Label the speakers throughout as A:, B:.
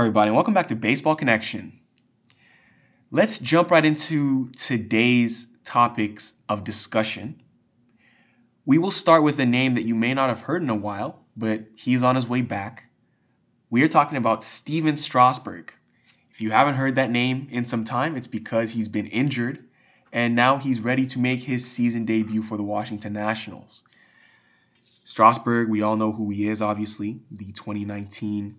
A: everybody, welcome back to Baseball Connection. Let's jump right into today's topics of discussion. We will start with a name that you may not have heard in a while, but he's on his way back. We are talking about Stephen Strasburg. If you haven't heard that name in some time, it's because he's been injured and now he's ready to make his season debut for the Washington Nationals. Strasburg, we all know who he is, obviously, the 2019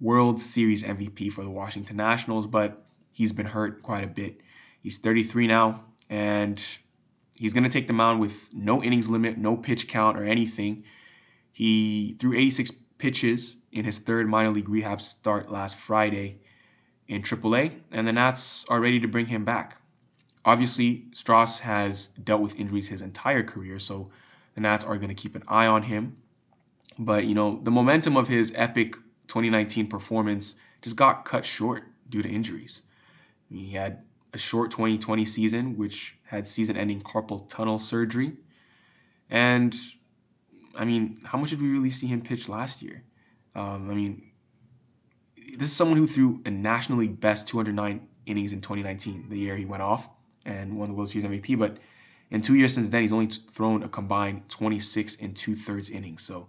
A: World Series MVP for the Washington Nationals, but he's been hurt quite a bit. He's 33 now, and he's going to take the mound with no innings limit, no pitch count, or anything. He threw 86 pitches in his third minor league rehab start last Friday in AAA, and the Nats are ready to bring him back. Obviously, Stras has dealt with injuries his entire career, so the Nats are going to keep an eye on him. But, you know, the momentum of his epic 2019 performance just got cut short due to injuries. He had a short 2020 season, which had season ending carpal tunnel surgery. And, I mean, how much did we really see him pitch last year? Um, I mean, this is someone who threw a National League best 209 innings in 2019, the year he went off and won the World Series MVP. But in two years since then, he's only thrown a combined 26 and two thirds innings. So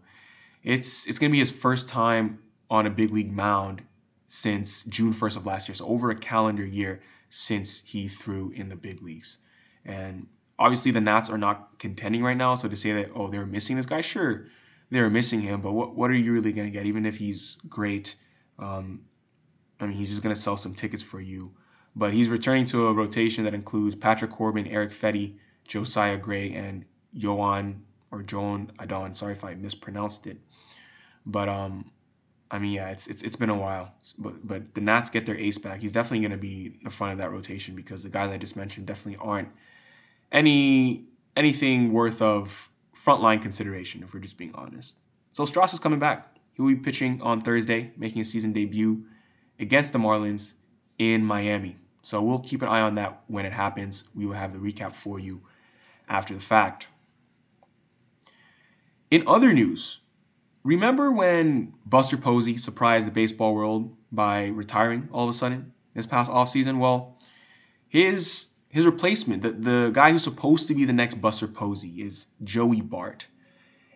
A: it's it's going to be his first time on a big league mound since June 1st of last year. So over a calendar year since he threw in the big leagues. And obviously the Nats are not contending right now. So to say that, oh, they're missing this guy, sure, they're missing him. But what, what are you really going to get? Even if he's great, um, I mean, he's just going to sell some tickets for you. But he's returning to a rotation that includes Patrick Corbin, Erick Fedde, Josiah Gray, and Joan or Joan Adon. Sorry if I mispronounced it. But um, I mean, yeah, it's it's it's been a while. But but the Nats get their ace back. He's definitely going to be the front of that rotation because the guys I just mentioned definitely aren't any anything worth of frontline consideration if we're just being honest. So Stras is coming back. He will be pitching on Thursday, making his season debut against the Marlins in Miami. So we'll keep an eye on that when it happens. We will have the recap for you after the fact. In other news, remember when Buster Posey surprised the baseball world by retiring all of a sudden this past offseason? Well, his his replacement, the, the guy who's supposed to be the next Buster Posey, is Joey Bart.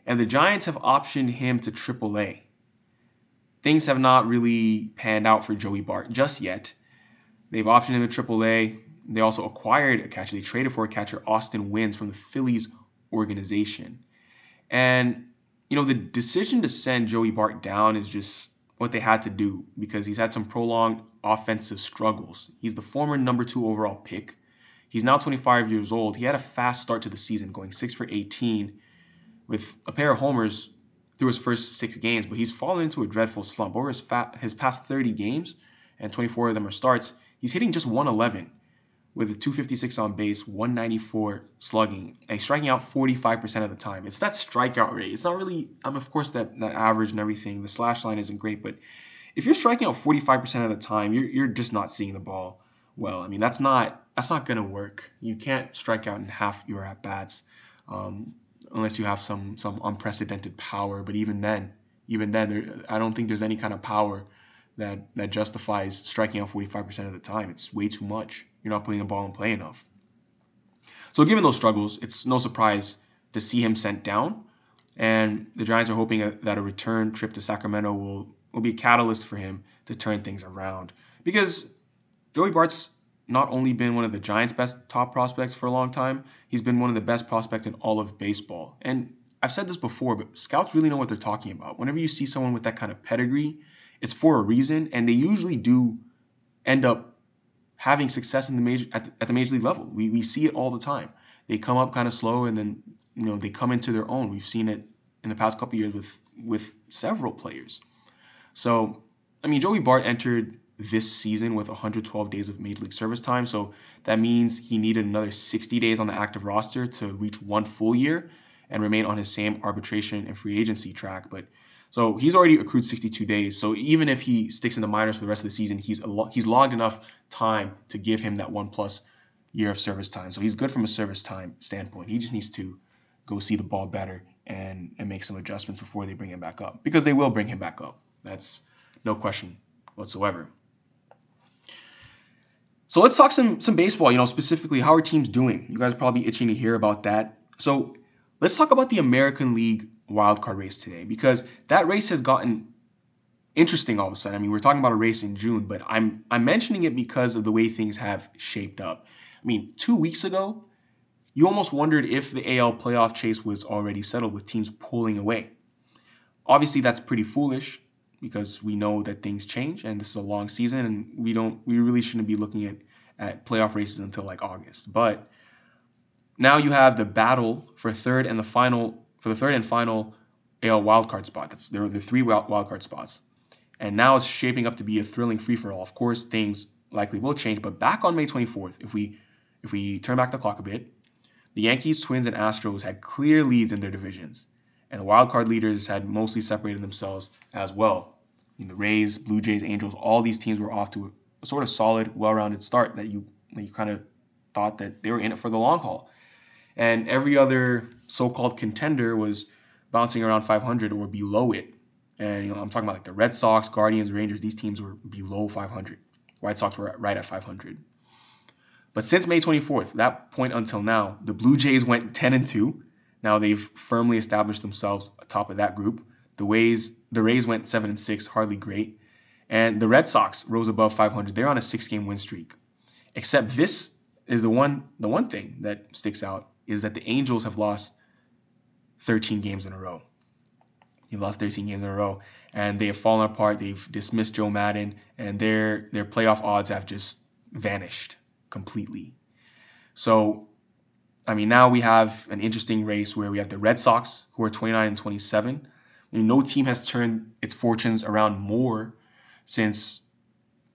A: And the Giants have optioned him to AAA. Things have not really panned out for Joey Bart just yet. They've optioned him to AAA. They also acquired a catcher. They traded for a catcher, Austin Wynns, from the Phillies organization. And, you know, the decision to send Joey Bart down is just what they had to do because he's had some prolonged offensive struggles. He's the former number two overall pick. He's now 25 years old. He had a fast start to the season, going 6 for 18 with a pair of homers through his first six games, but he's fallen into a dreadful slump. Over his, fat, his past 30 games, and 24 of them are starts, he's hitting just 111 with a 256 on base, 194 slugging, and striking out 45% of the time. It's that strikeout rate. It's not really, um, of course, that, that average and everything. The slash line isn't great, but if you're striking out 45% of the time, you're, you're just not seeing the ball well. I mean, that's not that's not gonna work. You can't strike out in half your at bats um, unless you have some some unprecedented power. But even then, even then, there, I don't think there's any kind of power that that justifies striking out 45% of the time. It's way too much. You're not putting the ball in play enough. So given those struggles, it's no surprise to see him sent down. And the Giants are hoping that a return trip to Sacramento will, will be a catalyst for him to turn things around. Because Joey Bart's not only been one of the Giants' best top prospects for a long time, he's been one of the best prospects in all of baseball. And I've said this before, but scouts really know what they're talking about. Whenever you see someone with that kind of pedigree, it's for a reason, and they usually do end up having success in the major at the, at the major league level. We we see it all the time. They come up kind of slow, and then you know they come into their own. We've seen it in the past couple years with with several players. So, I mean, Joey Bart entered this season with 112 days of major league service time. So that means he needed another 60 days on the active roster to reach one full year and remain on his same arbitration and free agency track. But so he's already accrued 62 days. So even if he sticks in the minors for the rest of the season, he's he's logged enough time to give him that one plus year of service time. So he's good from a service time standpoint. He just needs to go see the ball better and and make some adjustments before they bring him back up because they will bring him back up. That's no question whatsoever. So let's talk some some baseball. You know, specifically, how are teams doing? You guys are probably itching to hear about that. So let's talk about the American League wildcard race today because that race has gotten interesting all of a sudden. I mean, we're talking about a race in June, but I'm I'm mentioning it because of the way things have shaped up. I mean, two weeks ago, you almost wondered if the AL playoff chase was already settled with teams pulling away. Obviously, that's pretty foolish because we know that things change and this is a long season and we don't we really shouldn't be looking at at playoff races until like August. But now you have the battle for third and the final for the third and final AL wildcard spot. That's there are the three wildcard spots. And now it's shaping up to be a thrilling free for all. Of course, things likely will change, but back on May 24th, if we if we turn back the clock a bit, the Yankees, Twins, and Astros had clear leads in their divisions, and the wildcard leaders had mostly separated themselves as well the Rays, Blue Jays, Angels, all these teams were off to a sort of solid, well-rounded start that you that you kind of thought that they were in it for the long haul. And every other so-called contender was bouncing around 500 or below it. And you know, I'm talking about like the Red Sox, Guardians, Rangers. These teams were below 500. White Sox were right at 500. But since May 24th, that point until now, the Blue Jays went 10 and 2. Now they've firmly established themselves atop of that group. The Rays, the Rays went seven and six, hardly great, and the Red Sox rose above 500. They're on a six-game win streak. Except this is the one, the one thing that sticks out is that the Angels have lost 13 games in a row. They lost 13 games in a row, and they have fallen apart. They've dismissed Joe Maddon, and their their playoff odds have just vanished completely. So, I mean, now we have an interesting race where we have the Red Sox, who are 29 and 27, I mean, no team has turned its fortunes around more since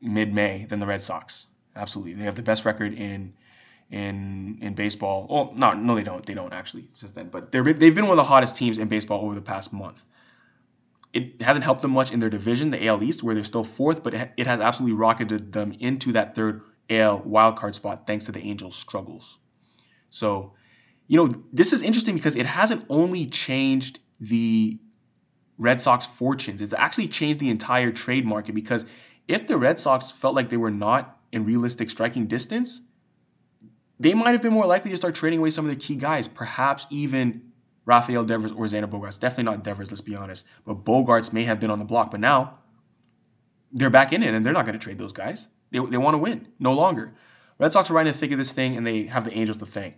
A: mid-May than the Red Sox. Absolutely, they have the best record in in in baseball. Well, no, no, they don't. They don't actually since then. But they're they've been one of the hottest teams in baseball over the past month. It hasn't helped them much in their division, the AL East, where they're still fourth, but it has absolutely rocketed them into that third AL wildcard spot thanks to the Angels' struggles. So, you know, this is interesting because it hasn't only changed the Red Sox fortunes. It's actually changed the entire trade market because if the Red Sox felt like they were not in realistic striking distance, they might have been more likely to start trading away some of their key guys, perhaps even Rafael Devers or Xander Bogaerts. Definitely not Devers, let's be honest. But Bogaerts may have been on the block, but now they're back in it and they're not going to trade those guys. They, they want to win, no longer. Red Sox are right in the thick of this thing and they have the Angels to thank.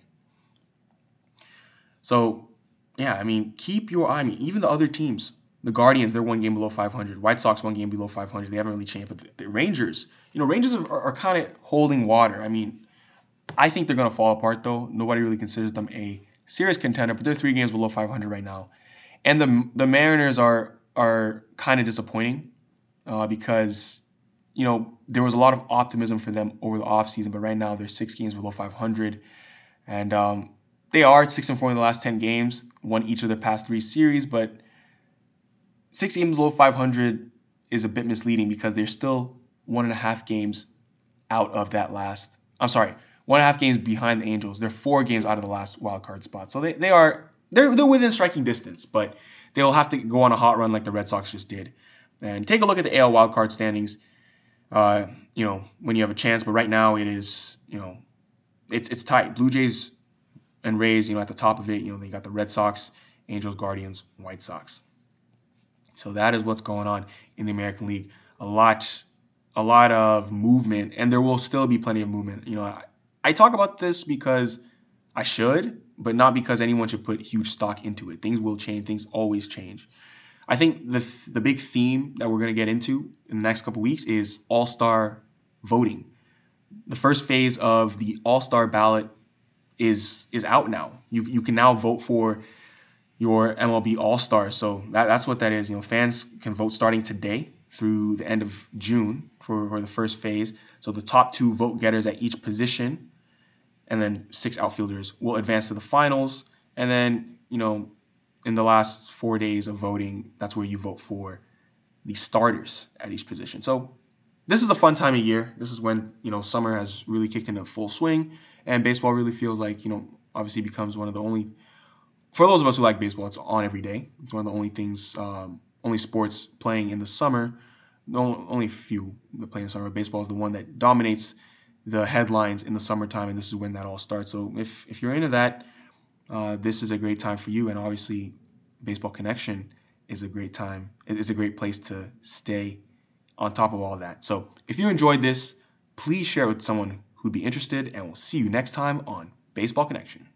A: So, yeah, I mean, keep your eye. I mean, even the other teams, the Guardians, they're one game below 500. White Sox, one game below 500. They haven't really changed. But the, the Rangers, you know, Rangers are, are, are kind of holding water. I mean, I think they're going to fall apart, though. Nobody really considers them a serious contender, but they're three games below 500 right now. And the the Mariners are are kind of disappointing uh, because, you know, there was a lot of optimism for them over the offseason, but right now they're six games below 500. And um, they are six and four in the last 10 games, won each of the past three series, but – six games below 500 is a bit misleading because they're still one and a half games out of that last. I'm sorry, one and a half games behind the Angels. They're four games out of the last wild card spot. So they, they are they're they're within striking distance, but they'll have to go on a hot run like the Red Sox just did. And take a look at the AL wild card standings. Uh, you know when you have a chance, but right now it is you know it's it's tight. Blue Jays and Rays, you know, at the top of it. You know they got the Red Sox, Angels, Guardians, White Sox. So that is what's going on in the American League. A lot, a lot of movement, and there will still be plenty of movement. You know, I, talk about this because I should, but not because anyone should put huge stock into it. Things will change. Things always change. I think the the big theme that we're going to get into in the next couple weeks is All Star voting. The first phase of the All Star ballot is is out now. You you can now vote for your MLB All Stars. So that, that's what that is. You know, fans can vote starting today through the end of June for, for the first phase. So the top two vote getters at each position, and then six outfielders will advance to the finals. And then, you know, in the last four days of voting, that's where you vote for the starters at each position. So this is a fun time of year. This is when, you know, summer has really kicked into full swing and baseball really feels like, you know, obviously becomes one of the only for those of us who like baseball, it's on every day. It's one of the only things, um, only sports playing in the summer No, only few that play in summer. Baseball is the one that dominates the headlines in the summertime, and this is when that all starts. So if if you're into that, uh, this is a great time for you. And obviously, Baseball Connection is a great time. It's a great place to stay on top of all that. So if you enjoyed this, please share it with someone who'd be interested, and we'll see you next time on Baseball Connection.